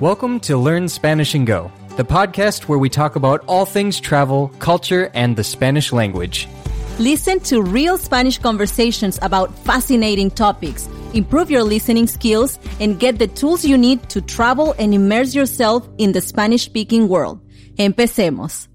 Welcome to Learn Spanish and Go, the podcast where we talk about all things travel, culture, and the Spanish language. Listen to real Spanish conversations about fascinating topics. Improve your listening skills and get the tools you need to travel and immerse yourself in the Spanish speaking world. Empecemos.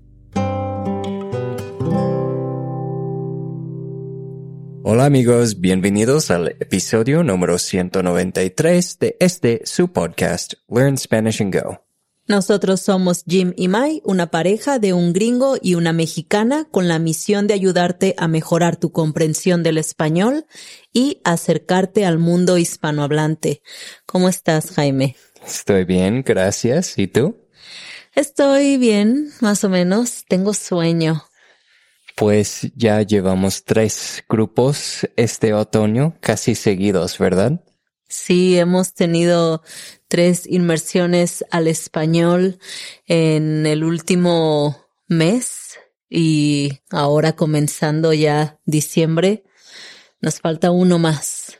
Hola amigos, bienvenidos al episodio número 193 de este su podcast Learn Spanish and Go. Nosotros somos Jim y Mai, una pareja de un gringo y una mexicana con la misión de ayudarte a mejorar tu comprensión del español y acercarte al mundo hispanohablante. ¿Cómo estás, Jaime? Estoy bien, gracias. ¿Y tú? Estoy bien, más o menos. Tengo sueño. Pues ya llevamos tres grupos este otoño, casi seguidos, ¿verdad? Sí, hemos tenido tres inmersiones al español en el último mes y ahora comenzando ya diciembre, nos falta uno más.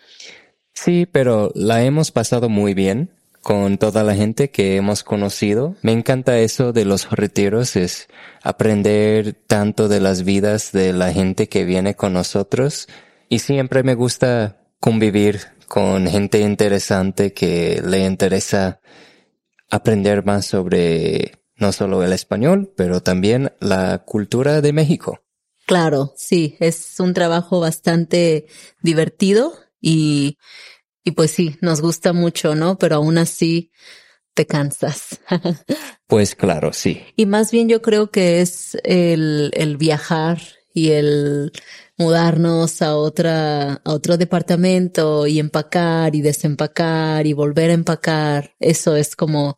Sí, pero la hemos pasado muy bien con toda la gente que hemos conocido. Me encanta eso de los retiros, es aprender tanto de las vidas de la gente que viene con nosotros y siempre me gusta convivir con gente interesante que le interesa aprender más sobre no solo el español, pero también la cultura de México. Claro, sí, es un trabajo bastante divertido y y pues sí, nos gusta mucho, ¿no? Pero aún así te cansas. pues claro, sí. Y más bien yo creo que es el, el viajar y el mudarnos a otra, a otro departamento y empacar y desempacar y volver a empacar. Eso es como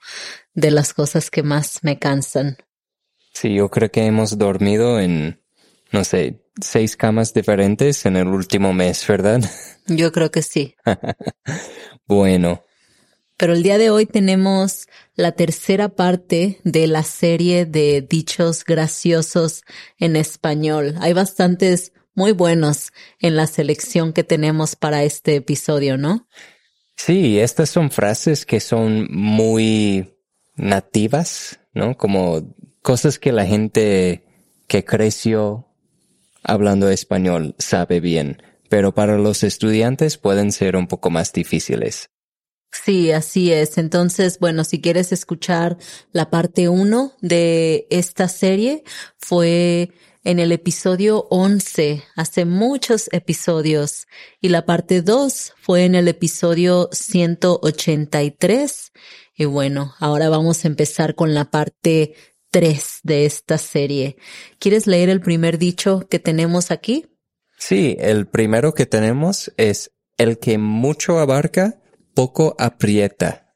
de las cosas que más me cansan. Sí, yo creo que hemos dormido en, no sé, seis camas diferentes en el último mes, ¿verdad? Yo creo que sí. bueno. Pero el día de hoy tenemos la tercera parte de la serie de dichos graciosos en español. Hay bastantes muy buenos en la selección que tenemos para este episodio, ¿no? Sí, estas son frases que son muy nativas, ¿no? Como cosas que la gente que creció hablando español sabe bien pero para los estudiantes pueden ser un poco más difíciles. Sí, así es. Entonces, bueno, si quieres escuchar la parte uno de esta serie, fue en el episodio 11, hace muchos episodios, y la parte 2 fue en el episodio 183. Y bueno, ahora vamos a empezar con la parte 3 de esta serie. ¿Quieres leer el primer dicho que tenemos aquí? Sí, el primero que tenemos es el que mucho abarca, poco aprieta.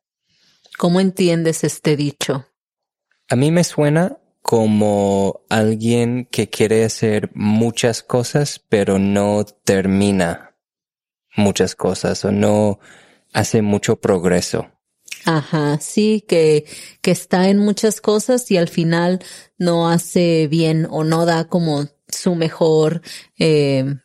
¿Cómo entiendes este dicho? A mí me suena como alguien que quiere hacer muchas cosas, pero no termina muchas cosas o no hace mucho progreso. Ajá, sí, que, que está en muchas cosas y al final no hace bien o no da como su mejor eh,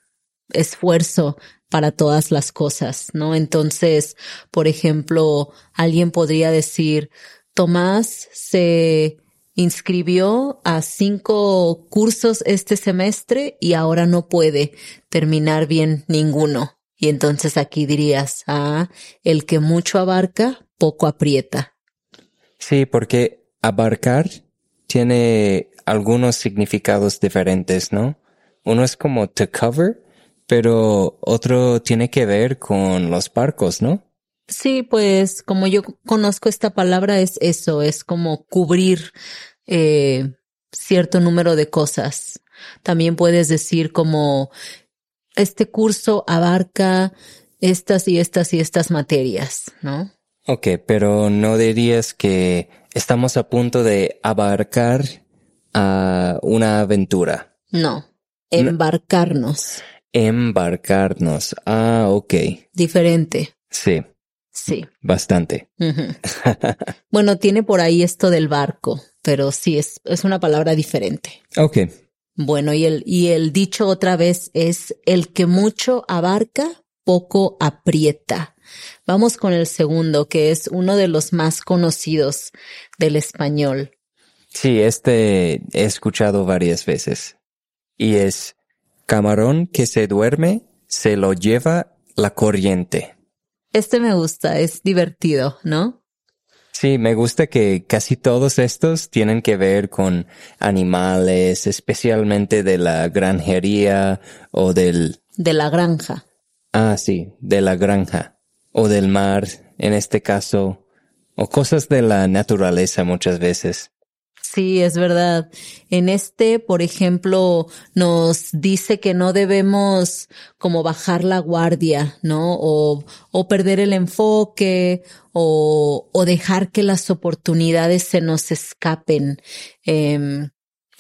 esfuerzo para todas las cosas, ¿no? Entonces, por ejemplo, alguien podría decir, Tomás se inscribió a cinco cursos este semestre y ahora no puede terminar bien ninguno. Y entonces aquí dirías, ah, el que mucho abarca, poco aprieta. Sí, porque abarcar tiene algunos significados diferentes, ¿no? Uno es como to cover, pero otro tiene que ver con los barcos, ¿no? Sí, pues como yo conozco esta palabra es eso, es como cubrir eh, cierto número de cosas. También puedes decir como este curso abarca estas y estas y estas materias, ¿no? Ok, pero no dirías que estamos a punto de abarcar a una aventura. No, embarcarnos. Embarcarnos. Ah, ok. Diferente. Sí. Sí. Bastante. bueno, tiene por ahí esto del barco, pero sí es, es una palabra diferente. Ok. Bueno, y el, y el dicho otra vez es el que mucho abarca, poco aprieta. Vamos con el segundo, que es uno de los más conocidos del español. Sí, este he escuchado varias veces. Y es camarón que se duerme, se lo lleva la corriente. Este me gusta, es divertido, ¿no? Sí, me gusta que casi todos estos tienen que ver con animales, especialmente de la granjería o del... De la granja. Ah, sí, de la granja. O del mar, en este caso. O cosas de la naturaleza muchas veces. Sí, es verdad. En este, por ejemplo, nos dice que no debemos como bajar la guardia, ¿no? O, o perder el enfoque o, o, dejar que las oportunidades se nos escapen. Eh,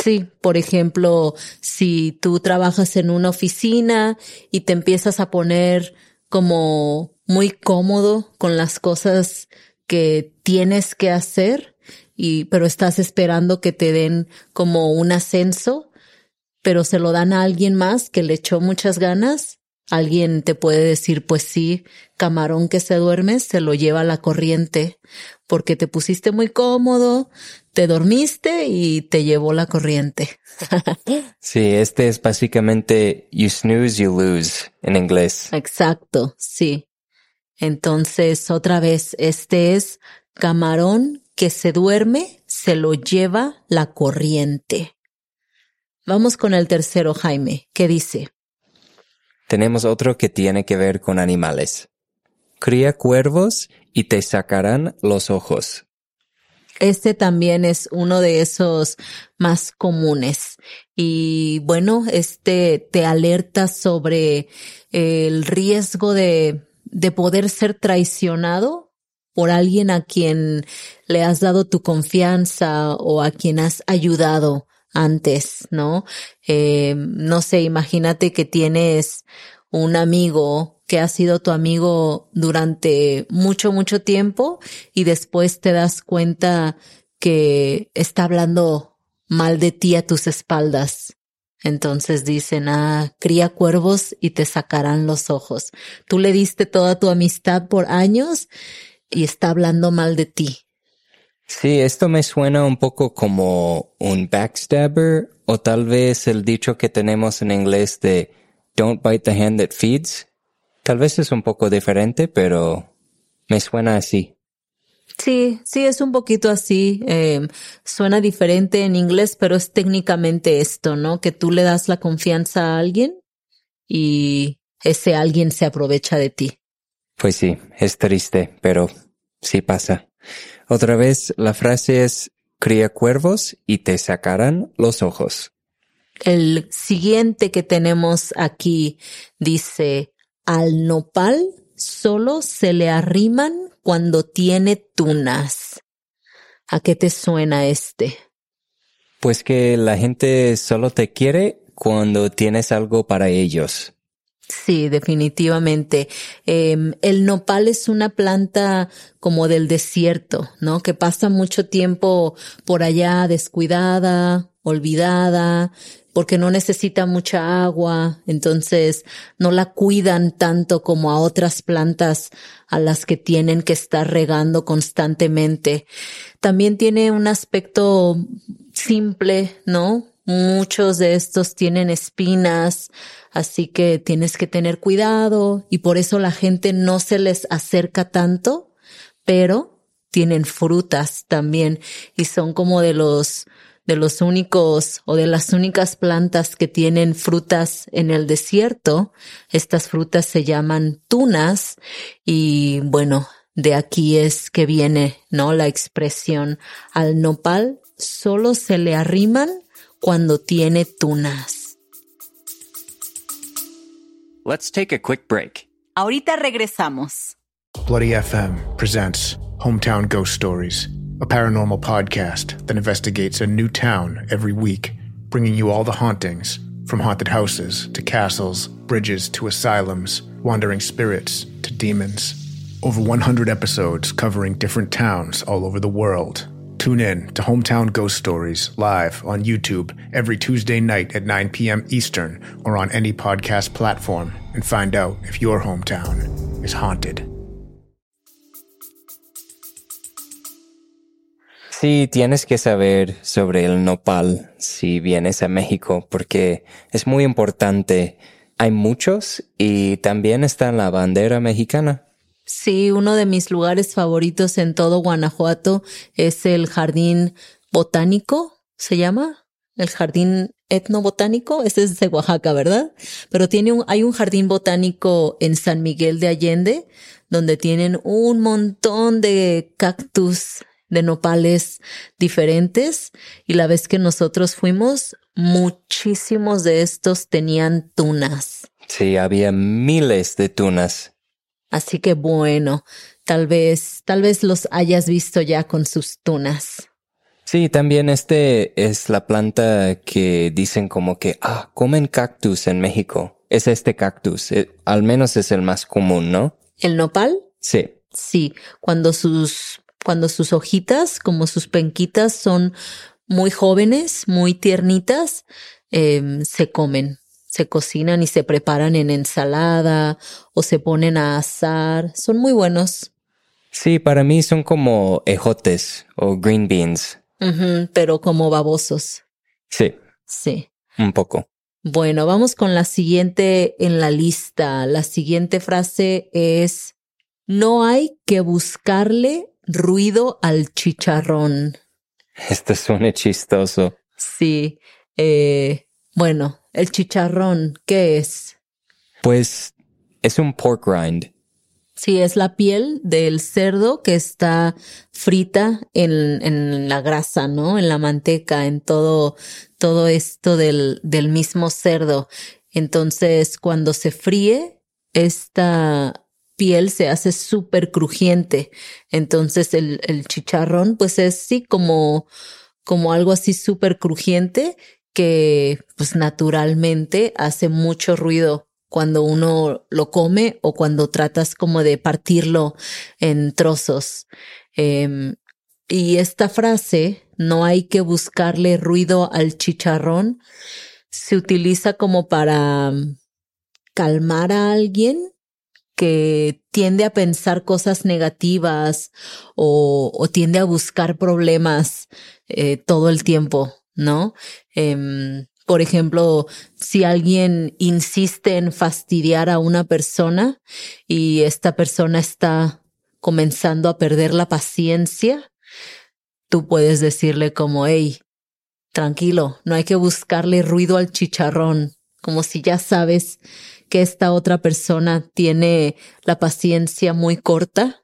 sí, por ejemplo, si tú trabajas en una oficina y te empiezas a poner como muy cómodo con las cosas que tienes que hacer, y, pero estás esperando que te den como un ascenso, pero se lo dan a alguien más que le echó muchas ganas. Alguien te puede decir, pues sí, camarón que se duerme se lo lleva la corriente porque te pusiste muy cómodo, te dormiste y te llevó la corriente. sí, este es básicamente you snooze, you lose en inglés. Exacto, sí. Entonces, otra vez, este es camarón que se duerme se lo lleva la corriente. Vamos con el tercero, Jaime, ¿Qué dice. Tenemos otro que tiene que ver con animales. Cría cuervos y te sacarán los ojos. Este también es uno de esos más comunes. Y bueno, este te alerta sobre el riesgo de, de poder ser traicionado por alguien a quien le has dado tu confianza o a quien has ayudado antes, ¿no? Eh, no sé, imagínate que tienes un amigo que ha sido tu amigo durante mucho, mucho tiempo y después te das cuenta que está hablando mal de ti a tus espaldas. Entonces dicen, ah, cría cuervos y te sacarán los ojos. Tú le diste toda tu amistad por años y está hablando mal de ti. Sí, esto me suena un poco como un backstabber o tal vez el dicho que tenemos en inglés de don't bite the hand that feeds. Tal vez es un poco diferente, pero me suena así. Sí, sí, es un poquito así. Eh, suena diferente en inglés, pero es técnicamente esto, ¿no? Que tú le das la confianza a alguien y ese alguien se aprovecha de ti. Pues sí, es triste, pero sí pasa. Otra vez, la frase es, cría cuervos y te sacarán los ojos. El siguiente que tenemos aquí dice, al nopal solo se le arriman cuando tiene tunas. ¿A qué te suena este? Pues que la gente solo te quiere cuando tienes algo para ellos. Sí, definitivamente. Em, el nopal es una planta como del desierto, ¿no? Que pasa mucho tiempo por allá descuidada, olvidada, porque no necesita mucha agua, entonces no la cuidan tanto como a otras plantas a las que tienen que estar regando constantemente. También tiene un aspecto simple, ¿no? Muchos de estos tienen espinas, así que tienes que tener cuidado y por eso la gente no se les acerca tanto, pero tienen frutas también y son como de los de los únicos o de las únicas plantas que tienen frutas en el desierto. Estas frutas se llaman tunas y bueno, de aquí es que viene, ¿no? La expresión al nopal solo se le arriman cuando tiene tunas. Let's take a quick break. Ahorita regresamos. Bloody FM presents Hometown Ghost Stories, a paranormal podcast that investigates a new town every week, bringing you all the hauntings from haunted houses to castles, bridges to asylums, wandering spirits to demons. Over 100 episodes covering different towns all over the world Tune in to Hometown Ghost Stories live on YouTube every Tuesday night at 9 p.m. Eastern or on any podcast platform and find out if your hometown is haunted. Sí, tienes que saber sobre el nopal si vienes a México porque es muy importante. Hay muchos y también está la bandera mexicana. Sí, uno de mis lugares favoritos en todo Guanajuato es el jardín botánico, se llama, el jardín etnobotánico, este es de Oaxaca, ¿verdad? Pero tiene un, hay un jardín botánico en San Miguel de Allende, donde tienen un montón de cactus, de nopales diferentes, y la vez que nosotros fuimos, muchísimos de estos tenían tunas. Sí, había miles de tunas. Así que bueno, tal vez, tal vez los hayas visto ya con sus tunas. Sí, también este es la planta que dicen como que, ah, comen cactus en México. Es este cactus, eh, al menos es el más común, ¿no? ¿El nopal? Sí. Sí, cuando sus, cuando sus hojitas, como sus penquitas son muy jóvenes, muy tiernitas, em, se comen, se cocinan y se preparan en ensalada o se ponen a asar. Son muy buenos. Sí, para mí son como ejotes o green beans. Pero como babosos. Sí, Sí. un poco. Bueno, vamos con la siguiente en la lista. La siguiente frase es, no hay que buscarle ruido al chicharrón. Esto suena chistoso. Sí. Eh, bueno, el chicharrón, ¿qué es? Pues es un pork rind. Sí, es la piel del cerdo que está frita en, en la grasa, ¿no? En la manteca, en todo, todo esto del, del mismo cerdo. Entonces, cuando se fríe, esta piel se hace súper crujiente. Entonces, el, el chicharrón, pues es sí como, como algo así súper crujiente que, pues naturalmente hace mucho ruido cuando uno lo come o cuando tratas como de partirlo en trozos. Em, y esta frase, no hay que buscarle ruido al chicharrón, se utiliza como para mm, calmar a alguien que tiende a pensar cosas negativas o, tiende a buscar problemas eh, todo el tiempo, ¿no? Em, por ejemplo, si alguien insiste en fastidiar a una persona y esta persona está comenzando a perder la paciencia, tú puedes decirle como, hey, tranquilo, no hay que buscarle ruido al chicharrón, como si ya sabes que esta otra persona tiene la paciencia muy corta,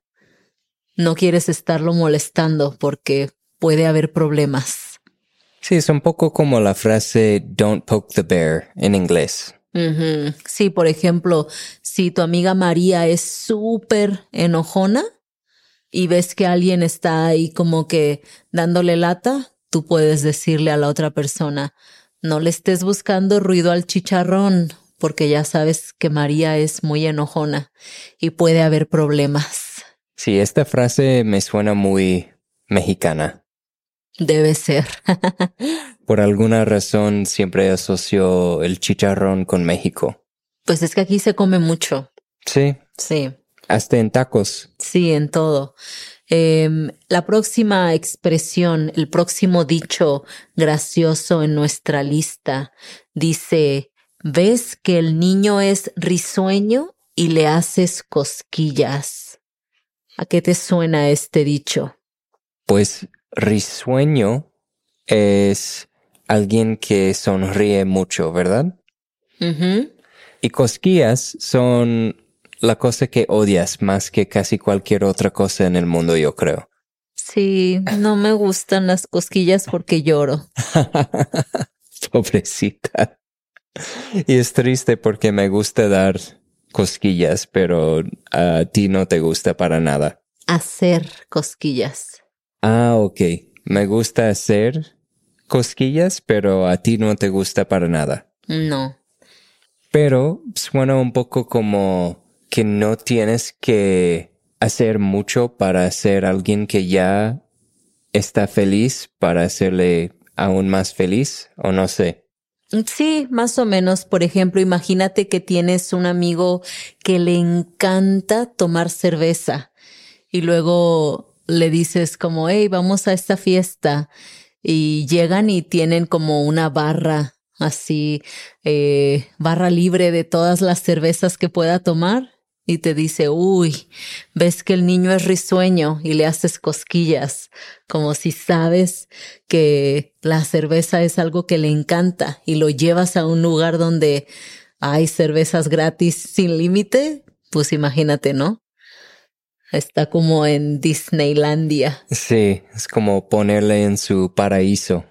no quieres estarlo molestando porque puede haber problemas. Sí, es un poco como la frase don't poke the bear en inglés. Sí, por ejemplo, si tu amiga María es súper enojona y ves que alguien está ahí como que dándole lata, tú puedes decirle a la otra persona, no le estés buscando ruido al chicharrón, porque ya sabes que María es muy enojona y puede haber problemas. Sí, esta frase me suena muy mexicana. Debe ser. Por alguna razón siempre asocio el chicharrón con México. pues es que aquí se come mucho. Sí, Sí. hasta en tacos. Sí, en todo. Em, la próxima expresión, el próximo dicho gracioso en nuestra lista dice, ves que el niño es risueño y le haces cosquillas. ¿A qué te suena este dicho? Pues risueño es alguien que sonríe mucho, ¿verdad? Y cosquillas son la cosa que odias más que casi cualquier otra cosa en el mundo, yo creo. Sí, no me gustan las cosquillas porque lloro. Pobrecita. Y es triste porque me gusta dar cosquillas, pero a ti no te gusta para nada. Hacer cosquillas. Ah, ok. Me gusta hacer cosquillas, pero a ti no te gusta para nada. No. Pero suena un poco como que no tienes que hacer mucho para ser alguien que ya está feliz para hacerle aún más feliz, o no sé. Sí, más o menos. Por ejemplo, imagínate que tienes un amigo que le encanta tomar cerveza y luego le dices como, hey, vamos a esta fiesta y llegan y tienen como una barra así, eh, barra libre de todas las cervezas que pueda tomar y te dice, uy, ves que el niño es risueño y le haces cosquillas, como si sabes que la cerveza es algo que le encanta y lo llevas a un lugar donde hay cervezas gratis sin límite, pues imagínate, ¿no? Está como en Disneylandia. Sí, es como ponerle en su paraíso.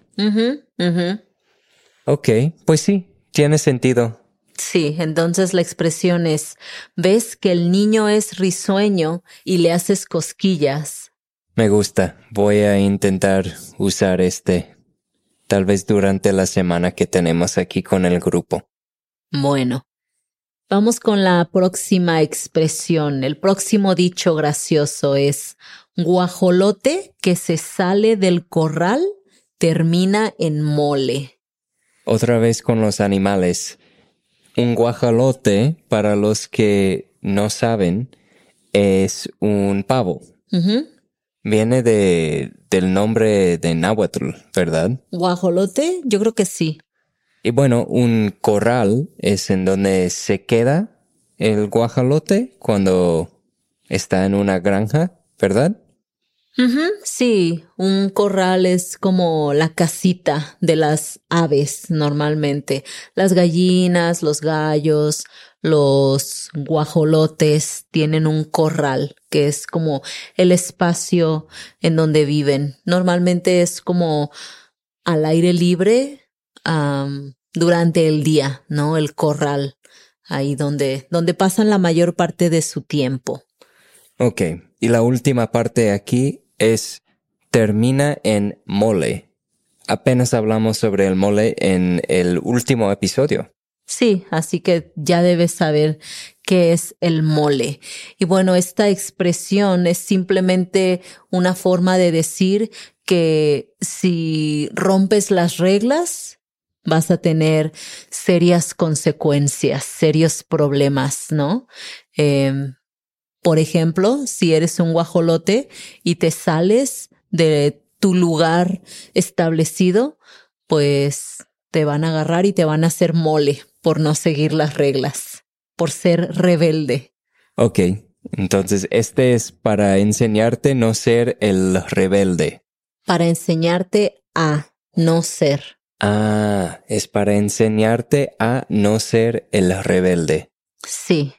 Ok, pues sí, tiene sentido. Sí, entonces la expresión es, ves que el niño es risueño y le haces cosquillas. Me gusta, voy a intentar usar este, tal vez durante la semana que tenemos aquí con el grupo. Bueno, vamos con la próxima expresión. El próximo dicho gracioso es, guajolote que se sale del corral termina en mole. Otra vez con los animales. Un guajolote, para los que no saben, es un pavo. Viene de, del nombre de náhuatl, ¿verdad? ¿Guajolote? Yo creo que sí. Y bueno, un corral es en donde se queda el guajolote cuando está en una granja, ¿verdad? Sí, un corral es como la casita de las aves normalmente. Las gallinas, los gallos, los guajolotes tienen un corral que es como el espacio en donde viven. Normalmente es como al aire libre durante el día, ¿no? El corral, ahí donde, donde pasan la mayor parte de su tiempo. Ok, y la última parte aquí es termina en mole. Apenas hablamos sobre el mole en el último episodio. Sí, así que ya debes saber qué es el mole. Y bueno, esta expresión es simplemente una forma de decir que si rompes las reglas, vas a tener serias consecuencias, serios problemas, ¿no? Em, por ejemplo, si eres un guajolote y te sales de tu lugar establecido, pues te van a agarrar y te van a hacer mole por no seguir las reglas, por ser rebelde. Ok, entonces este es para enseñarte no ser el rebelde. Para enseñarte a no ser. Ah, es para enseñarte a no ser el rebelde. Sí.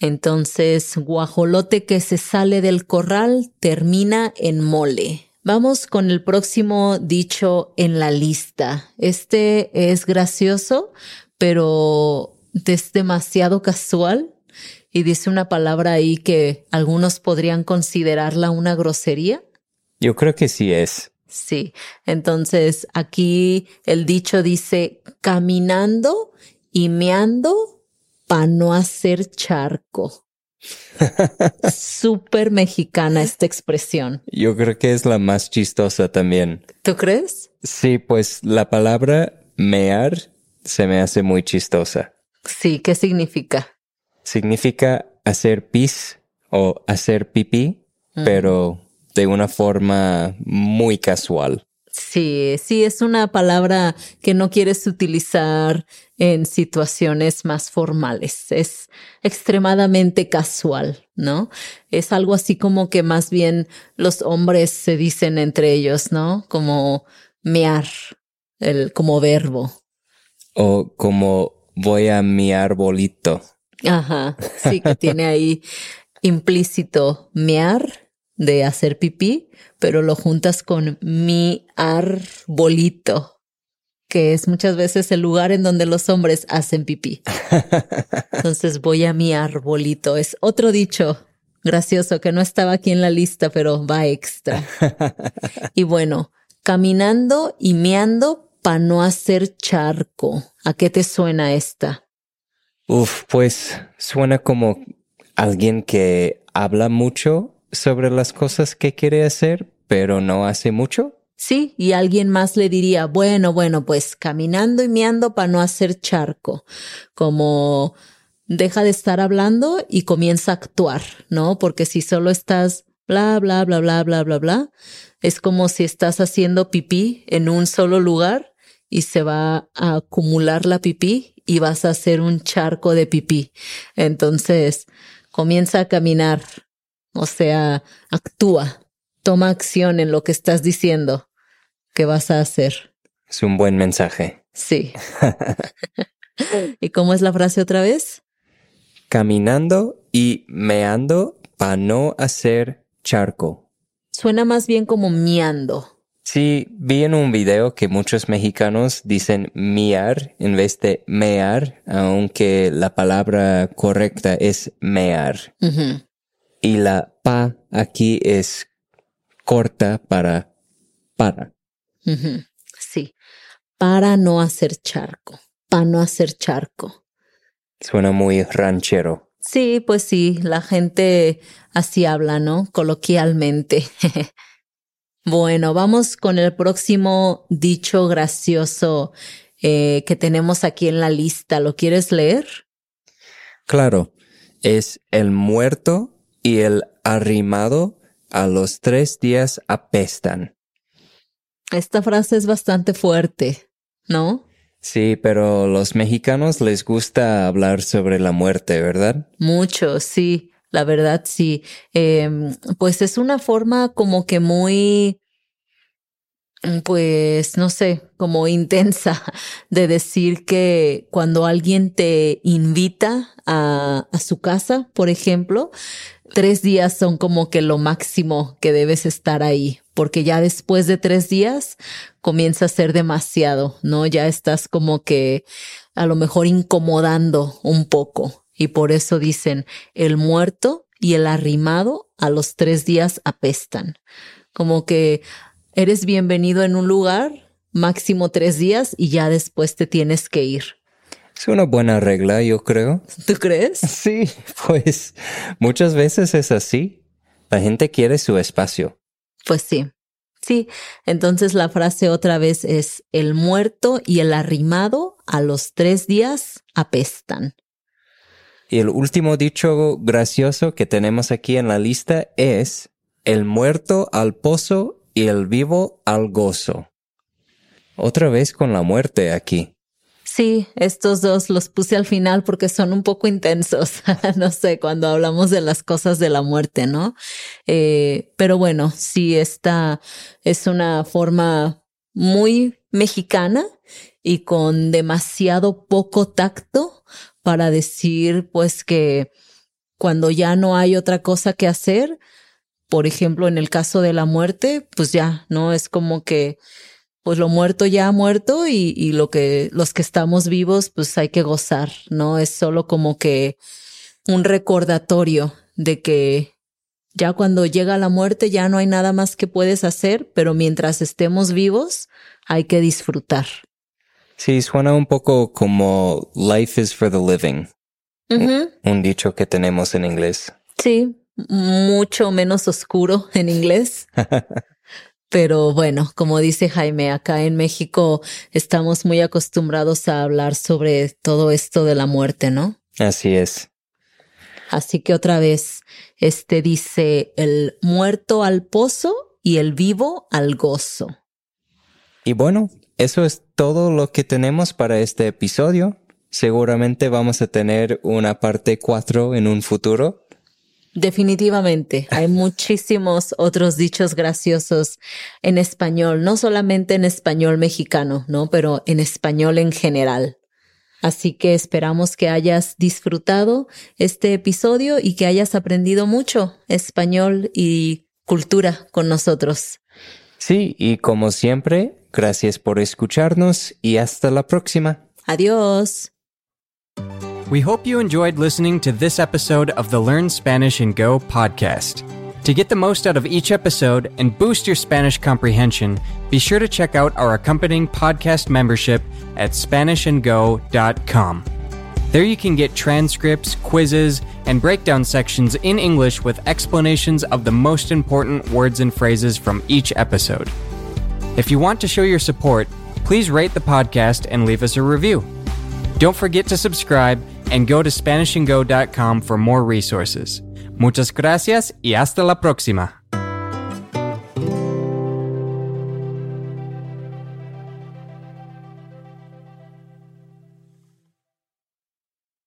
Entonces, guajolote que se sale del corral termina en mole. Vamos con el próximo dicho en la lista. Este es gracioso, pero es demasiado casual y dice una palabra ahí que algunos podrían considerarla una grosería. Yo creo que sí es. Sí, entonces aquí el dicho dice caminando y meando para no hacer charco. Súper mexicana esta expresión. Yo creo que es la más chistosa también. ¿Tú crees? Sí, pues la palabra mear se me hace muy chistosa. Sí, ¿qué significa? Significa hacer pis o hacer pipí, pero de una forma muy casual. Sí, sí, es una palabra que no quieres utilizar en situaciones más formales. Es extremadamente casual, ¿no? Es algo así como que más bien los hombres se dicen entre ellos, ¿no? Como mear, el, como verbo. O como voy a mi arbolito. Ajá, sí que tiene ahí implícito mear de hacer pipí, pero lo juntas con mi arbolito que es muchas veces el lugar en donde los hombres hacen pipí. Entonces voy a mi arbolito. Es otro dicho gracioso que no estaba aquí en la lista, pero va extra. Y bueno, caminando y meando para no hacer charco. ¿A qué te suena esta? Uf, pues suena como alguien que habla mucho sobre las cosas que quiere hacer, pero no hace mucho. Sí, y alguien más le diría, bueno, bueno, pues caminando y meando para no hacer charco, como deja de estar hablando y comienza a actuar, ¿no? Porque si solo estás bla, bla, bla, bla, bla, bla, bla. Es como si estás haciendo pipí en un solo lugar y se va a acumular la pipí y vas a hacer un charco de pipí. Entonces, comienza a caminar, o sea, actúa, toma acción en lo que estás diciendo que vas a hacer. Es un buen mensaje. Sí. ¿Y cómo es la frase otra vez? Caminando y meando para no hacer charco. Suena más bien como miando. Sí, vi en un video que muchos mexicanos dicen miar en vez de mear, aunque la palabra correcta es mear. Y la pa aquí es corta para para. Sí, para no hacer charco, para no hacer charco. Suena muy ranchero. Sí, pues sí, la gente así habla, ¿no? Coloquialmente. Bueno, vamos con el próximo dicho gracioso eh, que tenemos aquí en la lista. ¿Lo quieres leer? Claro, es el muerto y el arrimado a los tres días apestan. Esta frase es bastante fuerte, ¿no? Sí, pero los mexicanos les gusta hablar sobre la muerte, ¿verdad? Mucho, sí. La verdad, sí. Em, pues es una forma como que muy, pues, no sé, como intensa de decir que cuando alguien te invita a, a su casa, por ejemplo, tres días son como que lo máximo que debes estar ahí, porque ya después de tres días comienza a ser demasiado, ¿no? Ya estás como que a lo mejor incomodando un poco. Y por eso dicen, el muerto y el arrimado a los tres días apestan. Como que eres bienvenido en un lugar, máximo tres días y ya después te tienes que ir. Es una buena regla, yo creo. ¿Tú crees? Sí, pues muchas veces es así. La gente quiere su espacio. Pues sí. Sí, entonces la frase otra vez es el muerto y el arrimado a los tres días apestan. Y el último dicho gracioso que tenemos aquí en la lista es el muerto al pozo y el vivo al gozo. Otra vez con la muerte aquí. Sí, estos dos los puse al final porque son un poco intensos, no sé, cuando hablamos de las cosas de la muerte, ¿no? Eh, pero bueno, sí, esta es una forma muy mexicana y con demasiado poco tacto para decir pues que cuando ya no hay otra cosa que hacer, por ejemplo, en el caso de la muerte, pues ya, ¿no? Es como que pues lo muerto ya ha muerto y, y, lo que los que estamos vivos pues hay que gozar, ¿no? Es solo como que un recordatorio de que ya cuando llega la muerte ya no hay nada más que puedes hacer, pero mientras estemos vivos hay que disfrutar. Sí, suena un poco como life is for the living. Un dicho que tenemos en inglés. Sí, mucho menos oscuro en inglés. Pero bueno, como dice Jaime, acá en México estamos muy acostumbrados a hablar sobre todo esto de la muerte, ¿no? Así es. Así que otra vez, este dice el muerto al pozo y el vivo al gozo. Y bueno, eso es todo lo que tenemos para este episodio. Seguramente vamos a tener una parte 4 en un futuro. Definitivamente, hay muchísimos otros dichos graciosos en español, no solamente en español mexicano, ¿no? Pero en español en general. Así que esperamos que hayas disfrutado este episodio y que hayas aprendido mucho español y cultura con nosotros. Sí, y como siempre, Gracias por escucharnos y hasta la próxima. Adiós. We hope you enjoyed listening to this episode of the Learn Spanish and Go podcast. To get the most out of each episode and boost your Spanish comprehension, be sure to check out our accompanying podcast membership at SpanishAndGo.com. There you can get transcripts, quizzes, and breakdown sections in English with explanations of the most important words and phrases from each episode. If you want to show your support, please rate the podcast and leave us a review. Don't forget to subscribe and go to SpanishAndGo.com for more resources. Muchas gracias y hasta la próxima.